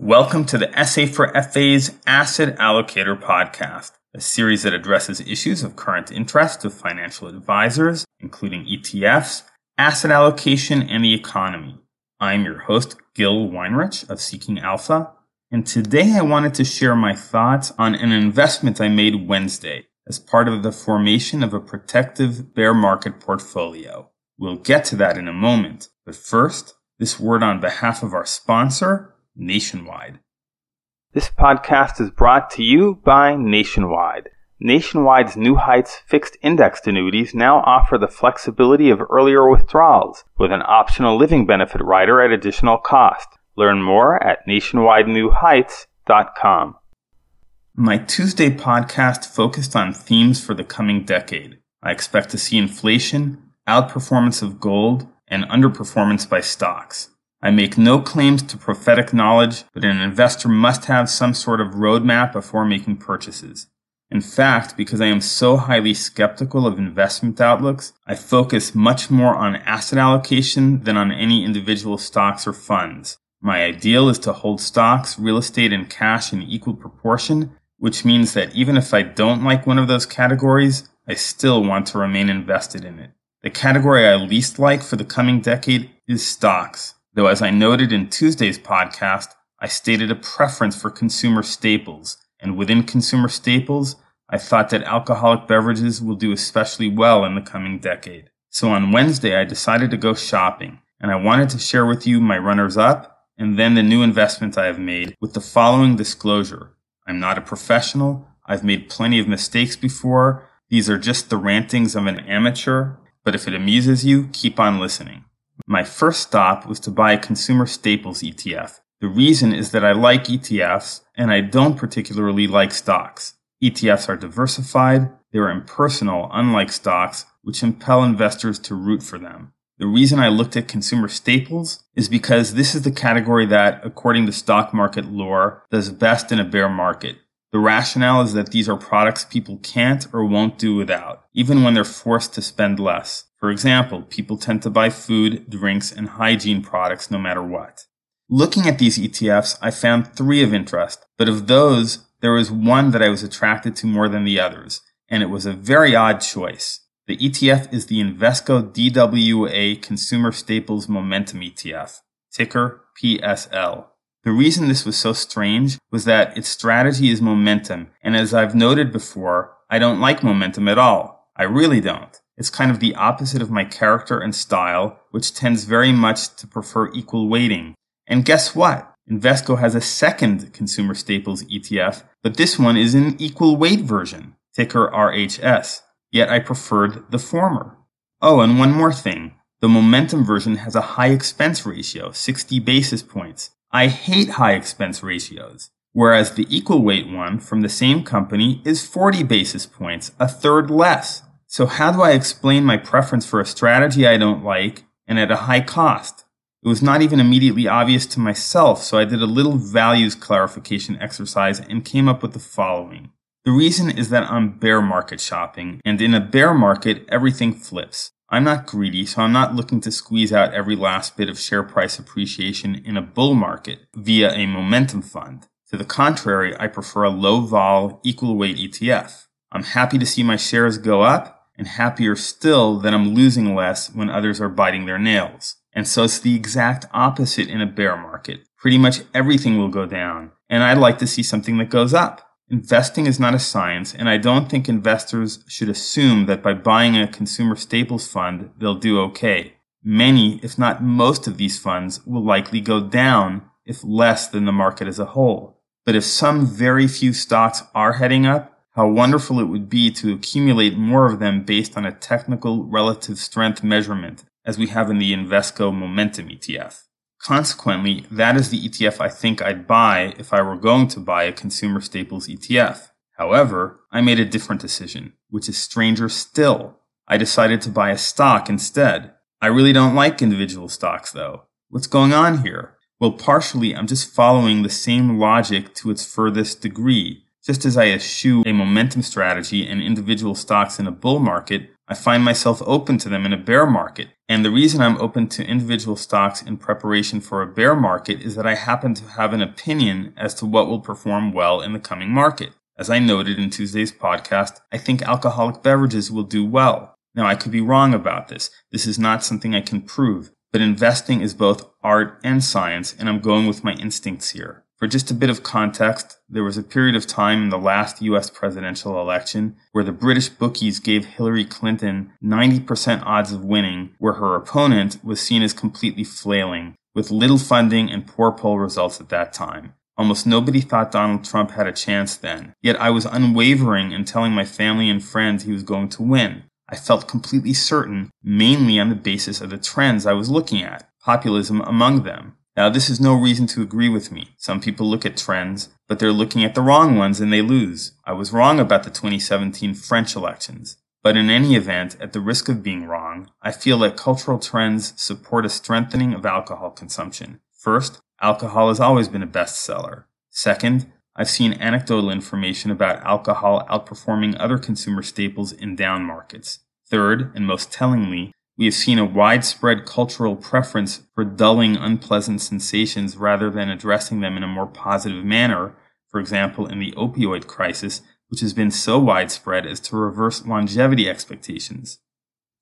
Welcome to the SA for FA's Asset Allocator podcast, a series that addresses issues of current interest to financial advisors, including ETFs, asset allocation, and the economy. I'm your host, Gil Weinrich of Seeking Alpha, and today I wanted to share my thoughts on an investment I made Wednesday as part of the formation of a protective bear market portfolio. We'll get to that in a moment, but first, this word on behalf of our sponsor, Nationwide. This podcast is brought to you by Nationwide. Nationwide's New Heights fixed indexed annuities now offer the flexibility of earlier withdrawals with an optional living benefit rider at additional cost. Learn more at nationwidenewheights.com. My Tuesday podcast focused on themes for the coming decade. I expect to see inflation, outperformance of gold, and underperformance by stocks. I make no claims to prophetic knowledge, but an investor must have some sort of roadmap before making purchases. In fact, because I am so highly skeptical of investment outlooks, I focus much more on asset allocation than on any individual stocks or funds. My ideal is to hold stocks, real estate, and cash in equal proportion, which means that even if I don't like one of those categories, I still want to remain invested in it. The category I least like for the coming decade is stocks. Though, as I noted in Tuesday's podcast, I stated a preference for consumer staples, and within consumer staples, I thought that alcoholic beverages will do especially well in the coming decade. So on Wednesday, I decided to go shopping, and I wanted to share with you my runners up and then the new investments I have made with the following disclosure. I'm not a professional. I've made plenty of mistakes before. These are just the rantings of an amateur, but if it amuses you, keep on listening. My first stop was to buy a consumer staples ETF. The reason is that I like ETFs and I don't particularly like stocks. ETFs are diversified, they are impersonal, unlike stocks, which impel investors to root for them. The reason I looked at consumer staples is because this is the category that, according to stock market lore, does best in a bear market. The rationale is that these are products people can't or won't do without, even when they're forced to spend less. For example, people tend to buy food, drinks, and hygiene products no matter what. Looking at these ETFs, I found three of interest, but of those, there was one that I was attracted to more than the others, and it was a very odd choice. The ETF is the Invesco DWA Consumer Staples Momentum ETF, ticker PSL. The reason this was so strange was that its strategy is momentum, and as I've noted before, I don't like momentum at all. I really don't. It's kind of the opposite of my character and style, which tends very much to prefer equal weighting. And guess what? Invesco has a second consumer staples ETF, but this one is an equal weight version, ticker RHS. Yet I preferred the former. Oh, and one more thing. The momentum version has a high expense ratio, 60 basis points. I hate high expense ratios. Whereas the equal weight one from the same company is 40 basis points, a third less. So how do I explain my preference for a strategy I don't like and at a high cost? It was not even immediately obvious to myself, so I did a little values clarification exercise and came up with the following. The reason is that I'm bear market shopping, and in a bear market, everything flips. I'm not greedy, so I'm not looking to squeeze out every last bit of share price appreciation in a bull market via a momentum fund. To the contrary, I prefer a low vol, equal weight ETF. I'm happy to see my shares go up, and happier still that I'm losing less when others are biting their nails. And so it's the exact opposite in a bear market. Pretty much everything will go down, and I'd like to see something that goes up. Investing is not a science, and I don't think investors should assume that by buying a consumer staples fund, they'll do okay. Many, if not most of these funds will likely go down, if less than the market as a whole. But if some very few stocks are heading up, how wonderful it would be to accumulate more of them based on a technical relative strength measurement, as we have in the Invesco Momentum ETF. Consequently, that is the ETF I think I'd buy if I were going to buy a consumer staples ETF. However, I made a different decision, which is stranger still. I decided to buy a stock instead. I really don't like individual stocks though. What's going on here? Well, partially I'm just following the same logic to its furthest degree Just as I eschew a momentum strategy and individual stocks in a bull market, I find myself open to them in a bear market. And the reason I'm open to individual stocks in preparation for a bear market is that I happen to have an opinion as to what will perform well in the coming market. As I noted in Tuesday's podcast, I think alcoholic beverages will do well. Now, I could be wrong about this. This is not something I can prove, but investing is both art and science, and I'm going with my instincts here. For just a bit of context, there was a period of time in the last US presidential election where the British bookies gave Hillary Clinton 90% odds of winning, where her opponent was seen as completely flailing, with little funding and poor poll results at that time. Almost nobody thought Donald Trump had a chance then, yet I was unwavering in telling my family and friends he was going to win. I felt completely certain, mainly on the basis of the trends I was looking at, populism among them. Now, this is no reason to agree with me. Some people look at trends, but they're looking at the wrong ones and they lose. I was wrong about the 2017 French elections. But in any event, at the risk of being wrong, I feel that cultural trends support a strengthening of alcohol consumption. First, alcohol has always been a bestseller. Second, I've seen anecdotal information about alcohol outperforming other consumer staples in down markets. Third, and most tellingly, we have seen a widespread cultural preference for dulling unpleasant sensations rather than addressing them in a more positive manner, for example, in the opioid crisis, which has been so widespread as to reverse longevity expectations.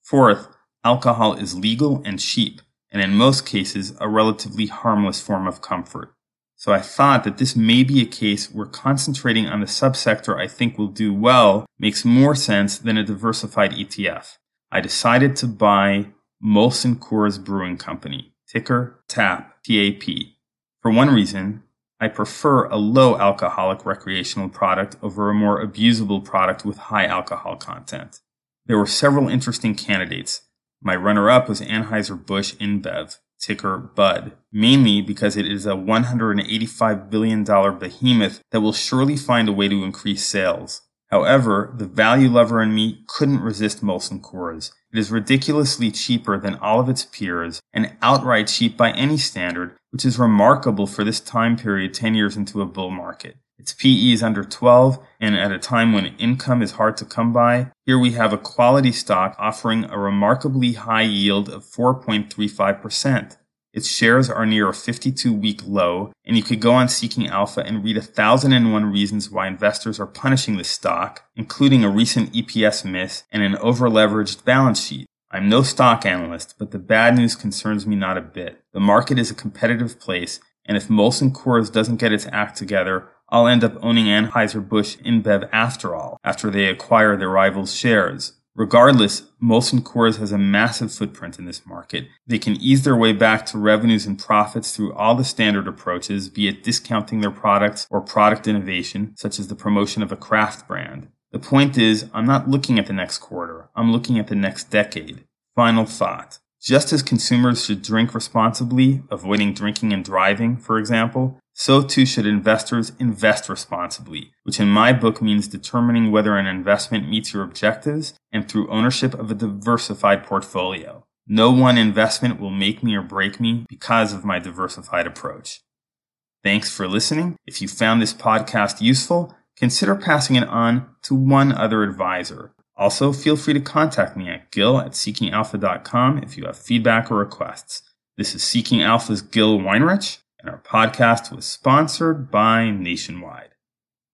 Fourth, alcohol is legal and cheap, and in most cases, a relatively harmless form of comfort. So I thought that this may be a case where concentrating on the subsector I think will do well makes more sense than a diversified ETF. I decided to buy Molson Coors Brewing Company, ticker TAP, TAP. For one reason, I prefer a low alcoholic recreational product over a more abusable product with high alcohol content. There were several interesting candidates. My runner up was Anheuser-Busch InBev, ticker BUD, mainly because it is a $185 billion behemoth that will surely find a way to increase sales. However, the value lover in me couldn't resist Molson Coors. It is ridiculously cheaper than all of its peers and outright cheap by any standard, which is remarkable for this time period 10 years into a bull market. Its PE is under 12, and at a time when income is hard to come by, here we have a quality stock offering a remarkably high yield of 4.35%. Its shares are near a 52 week low, and you could go on Seeking Alpha and read a thousand and one reasons why investors are punishing this stock, including a recent EPS miss and an over leveraged balance sheet. I'm no stock analyst, but the bad news concerns me not a bit. The market is a competitive place, and if Molson Coors doesn't get its act together, I'll end up owning Anheuser-Busch InBev after all, after they acquire their rivals' shares. Regardless, Molson Coors has a massive footprint in this market. They can ease their way back to revenues and profits through all the standard approaches, be it discounting their products or product innovation, such as the promotion of a craft brand. The point is, I'm not looking at the next quarter. I'm looking at the next decade. Final thought. Just as consumers should drink responsibly, avoiding drinking and driving, for example, so too should investors invest responsibly, which in my book means determining whether an investment meets your objectives and through ownership of a diversified portfolio. No one investment will make me or break me because of my diversified approach. Thanks for listening. If you found this podcast useful, consider passing it on to one other advisor. Also, feel free to contact me at gil at seekingalpha.com if you have feedback or requests. This is Seeking Alpha's Gil Weinrich, and our podcast was sponsored by Nationwide.